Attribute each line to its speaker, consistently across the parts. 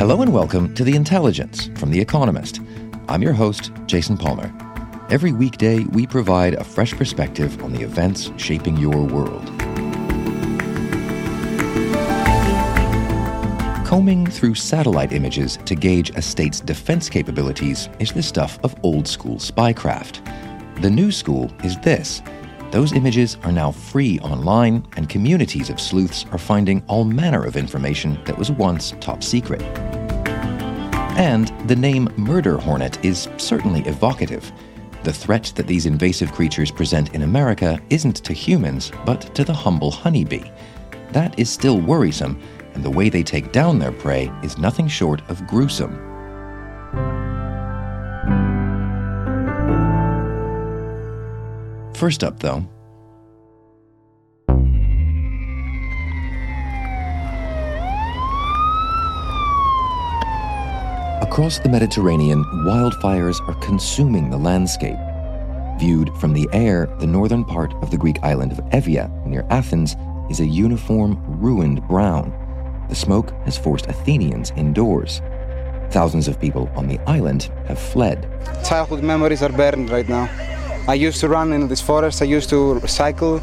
Speaker 1: Hello and welcome to The Intelligence from The Economist. I'm your host, Jason Palmer. Every weekday, we provide a fresh perspective on the events shaping your world. Combing through satellite images to gauge a state's defense capabilities is the stuff of old school spycraft. The new school is this. Those images are now free online, and communities of sleuths are finding all manner of information that was once top secret. And the name murder hornet is certainly evocative. The threat that these invasive creatures present in America isn't to humans, but to the humble honeybee. That is still worrisome, and the way they take down their prey is nothing short of gruesome. First up, though, Across the Mediterranean, wildfires are consuming the landscape. Viewed from the air, the northern part of the Greek island of Evia, near Athens, is a uniform, ruined brown. The smoke has forced Athenians indoors. Thousands of people on the island have fled.
Speaker 2: Childhood memories are burned right now. I used to run in this forest, I used to cycle,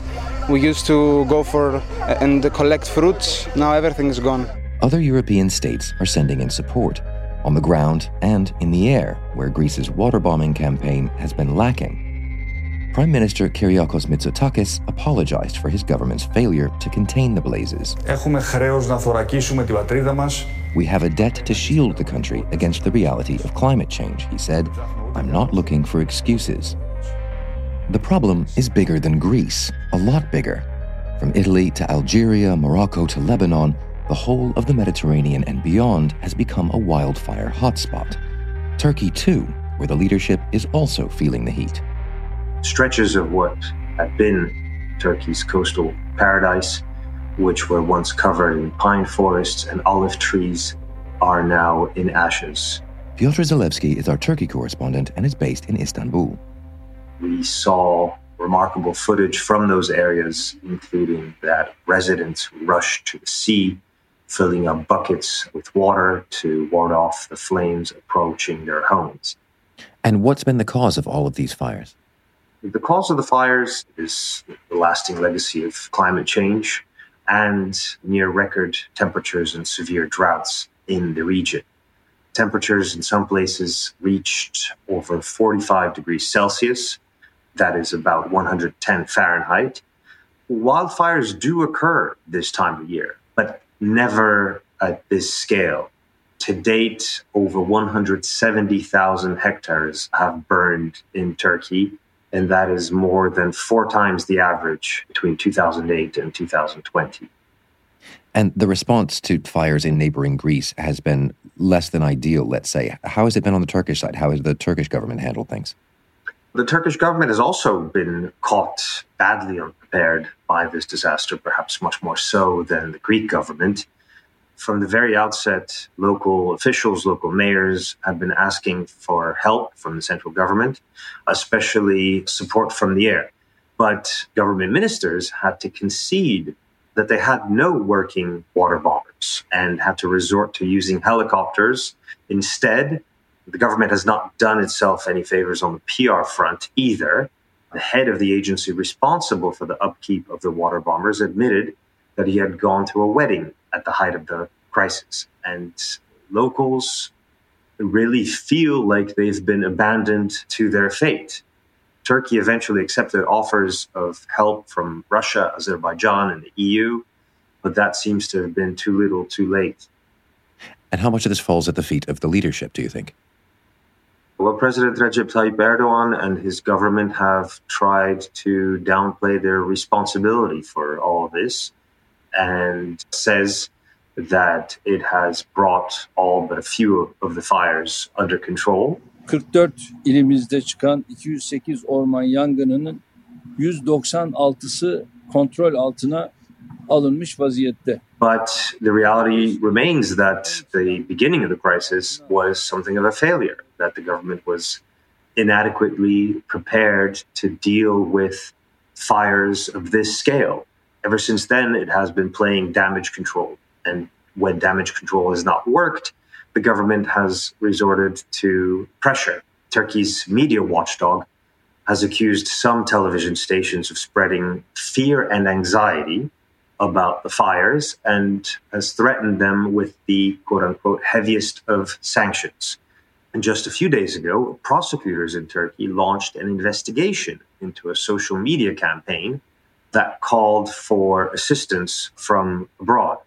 Speaker 2: we used to go for and collect fruits. Now everything is gone.
Speaker 1: Other European states are sending in support on the ground and in the air, where Greece's water bombing campaign has been lacking. Prime Minister Kyriakos Mitsotakis apologized for his government's failure to contain the blazes. We have a debt to shield the country against the reality of climate change, he said. I'm not looking for excuses. The problem is bigger than Greece, a lot bigger. From Italy to Algeria, Morocco to Lebanon, the whole of the Mediterranean and beyond has become a wildfire hotspot. Turkey, too, where the leadership is also feeling the heat.
Speaker 3: Stretches of what had been Turkey's coastal paradise, which were once covered in pine forests and olive trees, are now in ashes.
Speaker 1: Piotr Zalewski is our Turkey correspondent and is based in Istanbul.
Speaker 3: We saw remarkable footage from those areas, including that residents rushed to the sea filling up buckets with water to ward off the flames approaching their homes.
Speaker 1: And what's been the cause of all of these fires?
Speaker 3: The cause of the fires is the lasting legacy of climate change and near record temperatures and severe droughts in the region. Temperatures in some places reached over 45 degrees Celsius, that is about 110 Fahrenheit. Wildfires do occur this time of year, but never at this scale. To date, over 170,000 hectares have burned in Turkey, and that is more than four times the average between 2008 and 2020.
Speaker 1: And the response to fires in neighboring Greece has been less than ideal, let's say. How has it been on the Turkish side? How has the Turkish government handled things?
Speaker 3: The Turkish government has also been caught badly unprepared by this disaster, perhaps much more so than the Greek government. From the very outset, local officials, local mayors have been asking for help from the central government, especially support from the air. But government ministers had to concede that they had no working water bombers and had to resort to using helicopters instead the government has not done itself any favors on the PR front either. The head of the agency responsible for the upkeep of the water bombers admitted that he had gone to a wedding at the height of the crisis. And locals really feel like they've been abandoned to their fate. Turkey eventually accepted offers of help from Russia, Azerbaijan, and the EU, but that seems to have been too little too late.
Speaker 1: And how much of this falls at the feet of the leadership, do you think?
Speaker 3: Well, President Recep Tayyip Erdogan and his government have tried to downplay their responsibility for all of this and says that it has brought all but a few of the fires under control.
Speaker 4: 44 ilimizde çıkan 208 orman yangınının 196'sı kontrol altına alınmış vaziyette.
Speaker 3: But the reality remains that the beginning of the crisis was something of a failure, that the government was inadequately prepared to deal with fires of this scale. Ever since then, it has been playing damage control. And when damage control has not worked, the government has resorted to pressure. Turkey's media watchdog has accused some television stations of spreading fear and anxiety about the fires and has threatened them with the quote unquote heaviest of sanctions. And just a few days ago, prosecutors in Turkey launched an investigation into a social media campaign that called for assistance from abroad.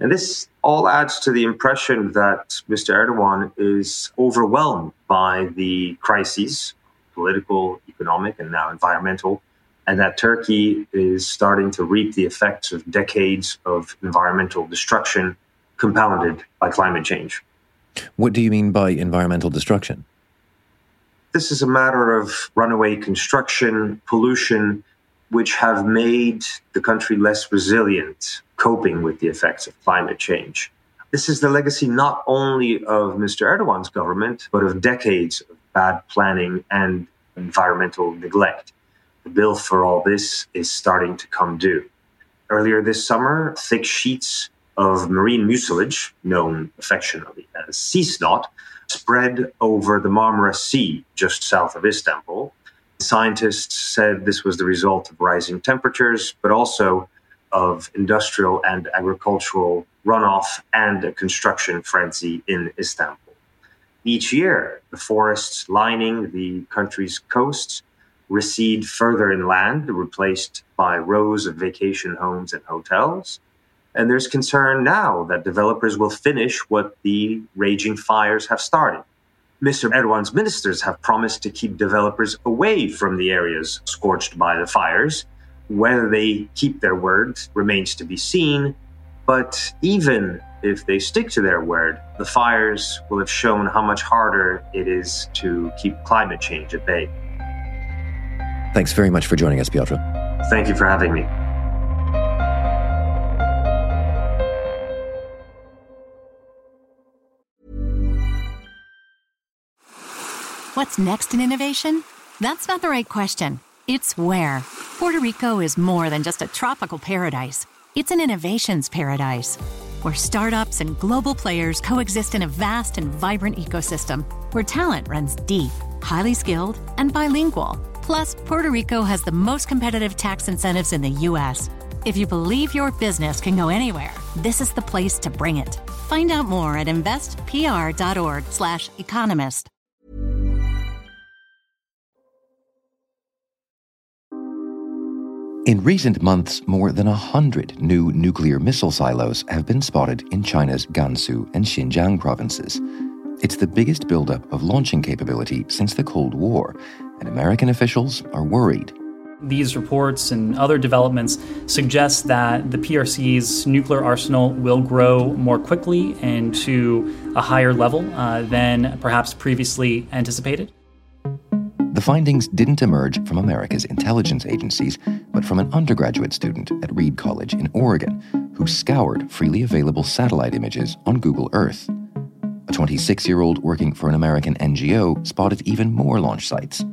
Speaker 3: And this all adds to the impression that Mr. Erdogan is overwhelmed by the crises, political, economic, and now environmental, and that Turkey is starting to reap the effects of decades of environmental destruction compounded by climate change.
Speaker 1: What do you mean by environmental destruction?
Speaker 3: This is a matter of runaway construction, pollution, which have made the country less resilient coping with the effects of climate change. This is the legacy not only of Mr. Erdogan's government, but of decades of bad planning and environmental neglect. The bill for all this is starting to come due. Earlier this summer, thick sheets of marine mucilage, known affectionately as sea snot, spread over the Marmara Sea just south of Istanbul. Scientists said this was the result of rising temperatures, but also of industrial and agricultural runoff and a construction frenzy in Istanbul. Each year, the forests lining the country's coasts recede further inland, replaced by rows of vacation homes and hotels. And there's concern now that developers will finish what the raging fires have started. Mr. Erdogan's ministers have promised to keep developers away from the areas scorched by the fires. Whether they keep their word remains to be seen. But even if they stick to their word, the fires will have shown how much harder it is to keep climate change at bay.
Speaker 1: Thanks very much for joining us, Piotr.
Speaker 3: Thank you for having me.
Speaker 5: What's next in innovation? That's not the right question. It's where. Puerto Rico is more than just a tropical paradise, it's an innovations paradise where startups and global players coexist in a vast and vibrant ecosystem where talent runs deep, highly skilled, and bilingual. Plus, Puerto Rico has the most competitive tax incentives in the U.S. If you believe your business can go anywhere, this is the place to bring it. Find out more at investpr.org/slash economist.
Speaker 1: In recent months, more than a hundred new nuclear missile silos have been spotted in China's Gansu and Xinjiang provinces. It's the biggest buildup of launching capability since the Cold War, and American officials are worried.
Speaker 6: These reports and other developments suggest that the PRC's nuclear arsenal will grow more quickly and to a higher level uh, than perhaps previously anticipated.
Speaker 1: The findings didn't emerge from America's intelligence agencies, but from an undergraduate student at Reed College in Oregon who scoured freely available satellite images on Google Earth. A 26 year old working for an American NGO spotted even more launch sites.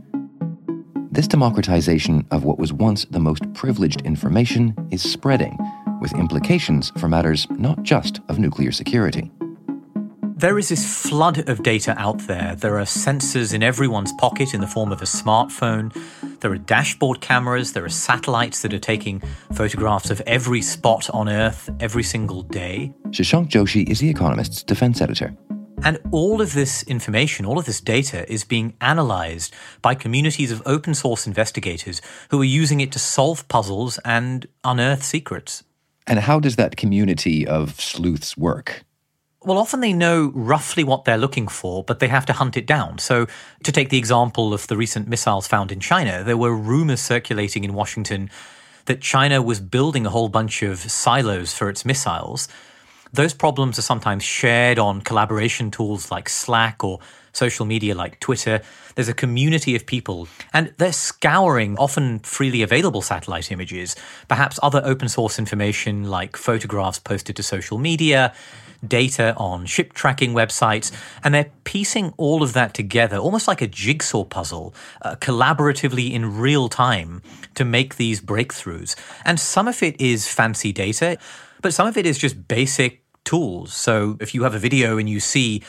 Speaker 1: This democratization of what was once the most privileged information is spreading, with implications for matters not just of nuclear security.
Speaker 7: There is this flood of data out there. There are sensors in everyone's pocket in the form of a smartphone. There are dashboard cameras. There are satellites that are taking photographs of every spot on Earth every single day.
Speaker 1: Shashank Joshi is The Economist's defense editor.
Speaker 7: And all of this information, all of this data is being analyzed by communities of open source investigators who are using it to solve puzzles and unearth secrets.
Speaker 1: And how does that community of sleuths work?
Speaker 7: Well, often they know roughly what they're looking for, but they have to hunt it down. So, to take the example of the recent missiles found in China, there were rumors circulating in Washington that China was building a whole bunch of silos for its missiles. Those problems are sometimes shared on collaboration tools like Slack or social media like Twitter. There's a community of people, and they're scouring often freely available satellite images, perhaps other open source information like photographs posted to social media data on ship tracking websites, and they're piecing all of that together, almost like a jigsaw puzzle, uh, collaboratively in real time to make these breakthroughs. And some of it is fancy data, but some of it is just basic tools. So if you have a video and you see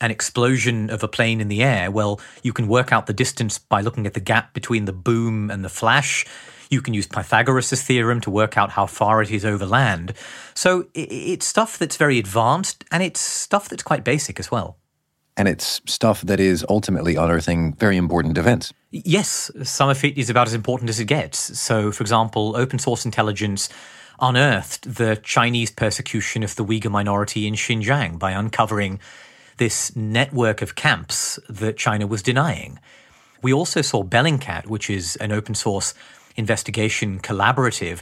Speaker 7: an explosion of a plane in the air, well, you can work out the distance by looking at the gap between the boom and the flash. You can use Pythagoras' theorem to work out how far it is over land. So it's stuff that's very advanced and it's stuff that's quite basic as well.
Speaker 1: And it's stuff that is ultimately unearthing very important events.
Speaker 7: Yes, some of it is about as important as it gets. So, for example, open source intelligence unearthed the Chinese persecution of the Uyghur minority in Xinjiang by uncovering this network of camps that China was denying. We also saw Bellingcat, which is an open source investigation collaborative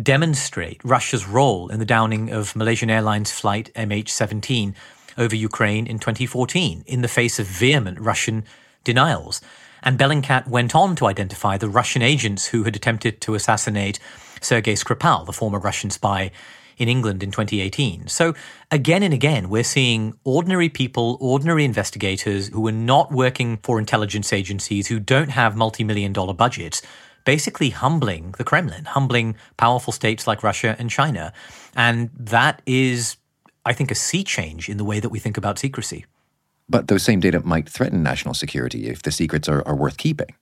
Speaker 7: demonstrate Russia's role in the downing of Malaysian Airlines flight MH17 over Ukraine in 2014 in the face of vehement Russian denials. And Bellingcat went on to identify the Russian agents who had attempted to assassinate Sergei Skripal, the former Russian spy in England in 2018. So again and again, we're seeing ordinary people, ordinary investigators who are not working for intelligence agencies, who don't have multi-million dollar budgets, basically humbling the Kremlin, humbling powerful states like Russia and China. And that is, I think, a sea change in the way that we think about secrecy.
Speaker 1: But those same data might threaten national security if the secrets are, are worth keeping.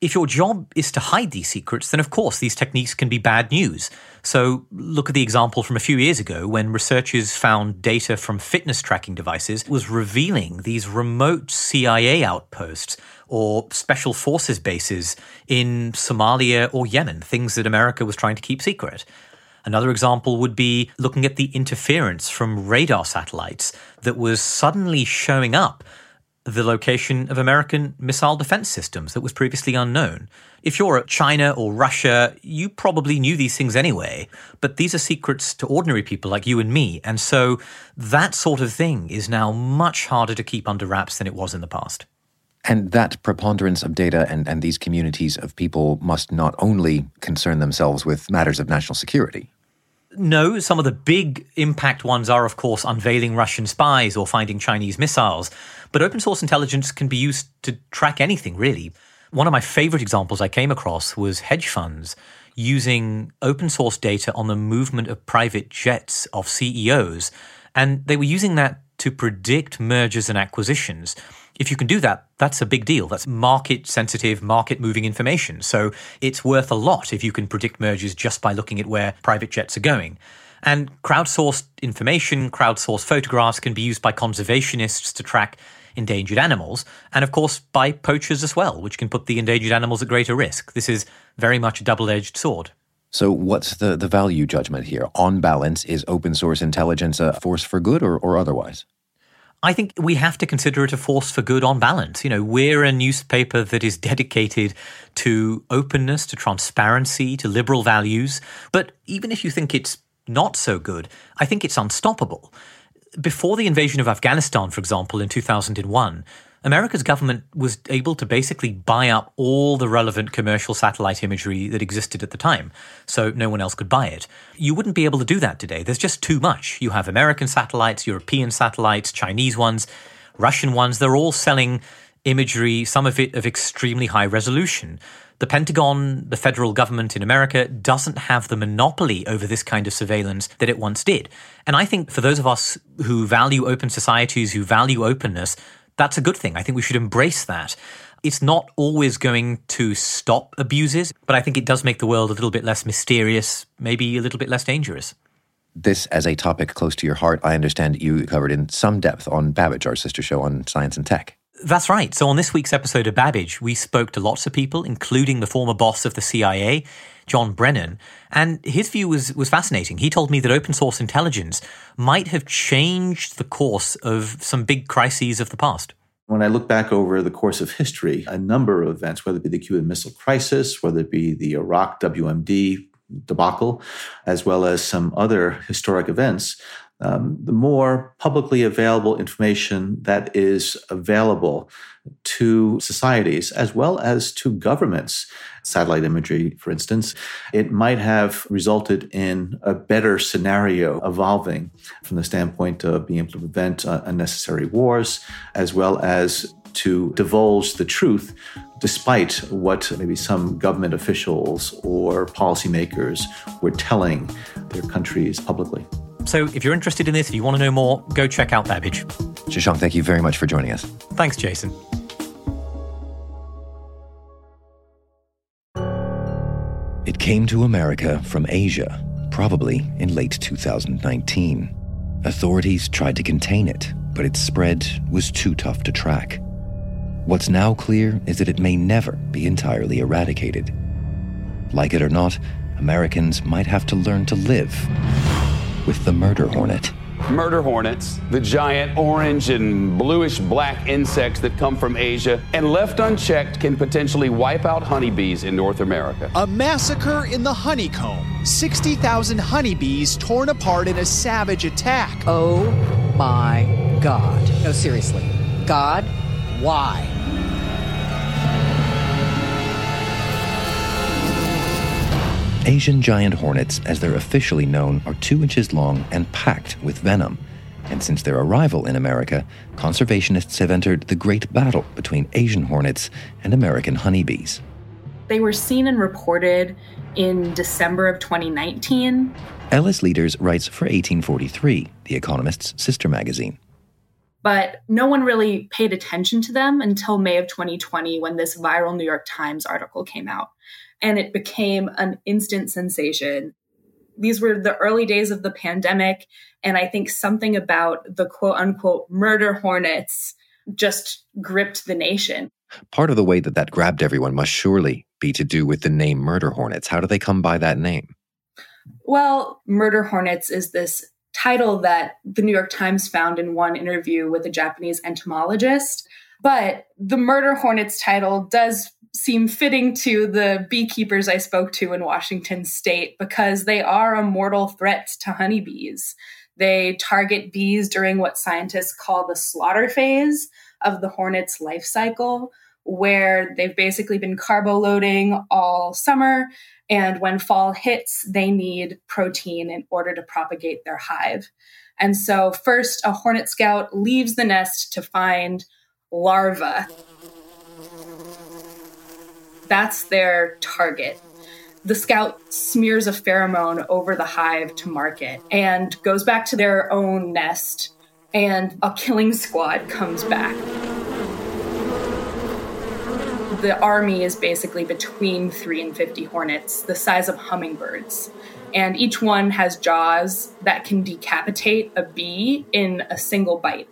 Speaker 7: If your job is to hide these secrets, then of course these techniques can be bad news. So look at the example from a few years ago when researchers found data from fitness tracking devices was revealing these remote CIA outposts or special forces bases in Somalia or Yemen, things that America was trying to keep secret. Another example would be looking at the interference from radar satellites that was suddenly showing up the location of American missile defense systems that was previously unknown. If you're at China or Russia, you probably knew these things anyway, but these are secrets to ordinary people like you and me. And so that sort of thing is now much harder to keep under wraps than it was in the past.
Speaker 1: And that preponderance of data and, and these communities of people must not only concern themselves with matters of national security.
Speaker 7: No, some of the big impact ones are, of course, unveiling Russian spies or finding Chinese missiles. But open source intelligence can be used to track anything, really. One of my favorite examples I came across was hedge funds using open source data on the movement of private jets of CEOs. And they were using that to predict mergers and acquisitions if you can do that, that's a big deal. That's market sensitive, market moving information. So it's worth a lot if you can predict mergers just by looking at where private jets are going. And crowdsourced information, crowdsourced photographs can be used by conservationists to track endangered animals, and of course by poachers as well, which can put the endangered animals at greater risk. This is very much a double edged sword.
Speaker 1: So, what's the, the value judgment here? On balance, is open source intelligence a force for good or, or otherwise?
Speaker 7: I think we have to consider it a force for good on balance. You know, we're a newspaper that is dedicated to openness, to transparency, to liberal values. But even if you think it's not so good, I think it's unstoppable. Before the invasion of Afghanistan, for example, in 2001, America's government was able to basically buy up all the relevant commercial satellite imagery that existed at the time, so no one else could buy it. You wouldn't be able to do that today. There's just too much. You have American satellites, European satellites, Chinese ones, Russian ones. They're all selling imagery, some of it of extremely high resolution. The Pentagon, the federal government in America, doesn't have the monopoly over this kind of surveillance that it once did. And I think for those of us who value open societies, who value openness, that's a good thing. I think we should embrace that. It's not always going to stop abuses, but I think it does make the world a little bit less mysterious, maybe a little bit less dangerous.
Speaker 1: This, as a topic close to your heart, I understand you covered in some depth on Babbage, our sister show on science and tech.
Speaker 7: That's right. So on this week's episode of Babbage, we spoke to lots of people, including the former boss of the CIA, John Brennan, and his view was, was fascinating. He told me that open source intelligence might have changed the course of some big crises of the past.
Speaker 8: When I look back over the course of history, a number of events, whether it be the Cuban Missile Crisis, whether it be the Iraq WMD debacle, as well as some other historic events, um, the more publicly available information that is available to societies as well as to governments, satellite imagery, for instance, it might have resulted in a better scenario evolving from the standpoint of being able to prevent uh, unnecessary wars, as well as to divulge the truth despite what maybe some government officials or policymakers were telling their countries publicly.
Speaker 7: So if you're interested in this, if you want to know more, go check out Babbage.
Speaker 1: Shashank, thank you very much for joining us.
Speaker 7: Thanks, Jason.
Speaker 1: It came to America from Asia, probably in late 2019. Authorities tried to contain it, but its spread was too tough to track. What's now clear is that it may never be entirely eradicated. Like it or not, Americans might have to learn to live with the murder hornet.
Speaker 9: Murder hornets, the giant orange and bluish black insects that come from Asia and left unchecked can potentially wipe out honeybees in North America.
Speaker 10: A massacre in the honeycomb. 60,000 honeybees torn apart in a savage attack.
Speaker 11: Oh my God. No, seriously. God, why?
Speaker 1: Asian giant hornets, as they're officially known, are two inches long and packed with venom. And since their arrival in America, conservationists have entered the great battle between Asian hornets and American honeybees.
Speaker 12: They were seen and reported in December of 2019.
Speaker 1: Ellis Leaders writes for 1843, The Economist's sister magazine.
Speaker 12: But no one really paid attention to them until May of 2020 when this viral New York Times article came out and it became an instant sensation. These were the early days of the pandemic. And I think something about the quote unquote murder hornets just gripped the nation.
Speaker 1: Part of the way that that grabbed everyone must surely be to do with the name murder hornets. How do they come by that name?
Speaker 12: Well, murder hornets is this title that the New York Times found in one interview with a Japanese entomologist. But the murder hornets title does seem fitting to the beekeepers I spoke to in Washington state because they are a mortal threat to honeybees. They target bees during what scientists call the slaughter phase of the hornet's life cycle, where they've basically been carbo loading all summer. And when fall hits, they need protein in order to propagate their hive. And so, first, a hornet scout leaves the nest to find larvae that's their target. The scout smears a pheromone over the hive to mark it and goes back to their own nest, and a killing squad comes back. The army is basically between 3 and 50 hornets, the size of hummingbirds. And each one has jaws that can decapitate a bee in a single bite.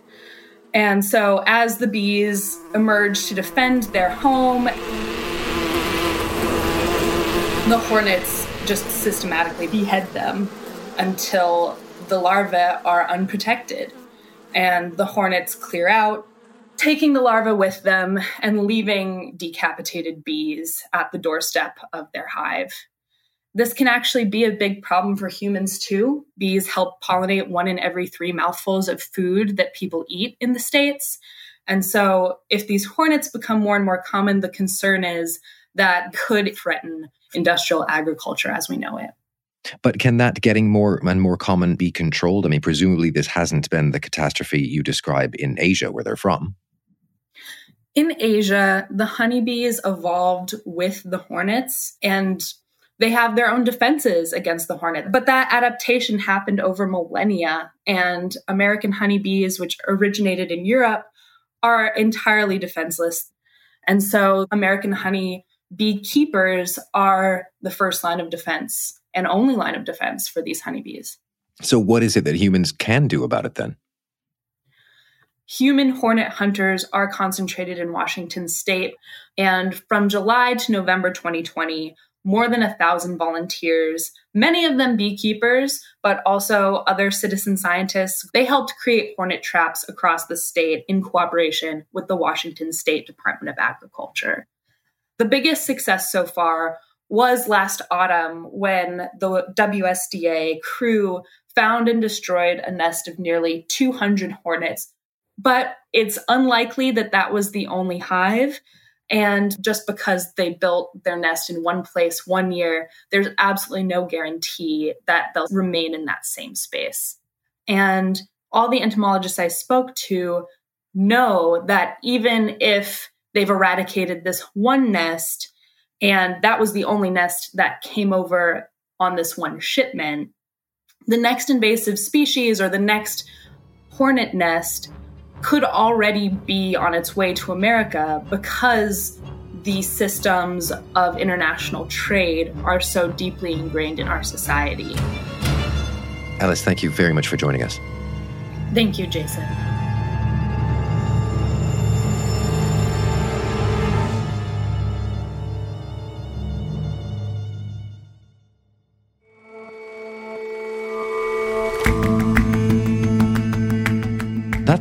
Speaker 12: And so, as the bees emerge to defend their home, the hornets just systematically behead them until the larvae are unprotected. And the hornets clear out, taking the larvae with them and leaving decapitated bees at the doorstep of their hive. This can actually be a big problem for humans too. Bees help pollinate one in every three mouthfuls of food that people eat in the States. And so, if these hornets become more and more common, the concern is that could threaten industrial agriculture as we know it.
Speaker 1: But can that getting more and more common be controlled? I mean, presumably this hasn't been the catastrophe you describe in Asia, where they're from.
Speaker 12: In Asia, the honeybees evolved with the hornets and they have their own defenses against the hornet. But that adaptation happened over millennia, and American honeybees, which originated in Europe, are entirely defenseless. And so American honey beekeepers are the first line of defense and only line of defense for these honeybees.
Speaker 1: So, what is it that humans can do about it then?
Speaker 12: Human hornet hunters are concentrated in Washington state. And from July to November 2020, more than a thousand volunteers, many of them beekeepers, but also other citizen scientists. They helped create hornet traps across the state in cooperation with the Washington State Department of Agriculture. The biggest success so far was last autumn when the WSDA crew found and destroyed a nest of nearly 200 hornets. But it's unlikely that that was the only hive. And just because they built their nest in one place one year, there's absolutely no guarantee that they'll remain in that same space. And all the entomologists I spoke to know that even if they've eradicated this one nest, and that was the only nest that came over on this one shipment, the next invasive species or the next hornet nest could already be on its way to America because the systems of international trade are so deeply ingrained in our society.
Speaker 1: Alice, thank you very much for joining us.
Speaker 12: Thank you, Jason.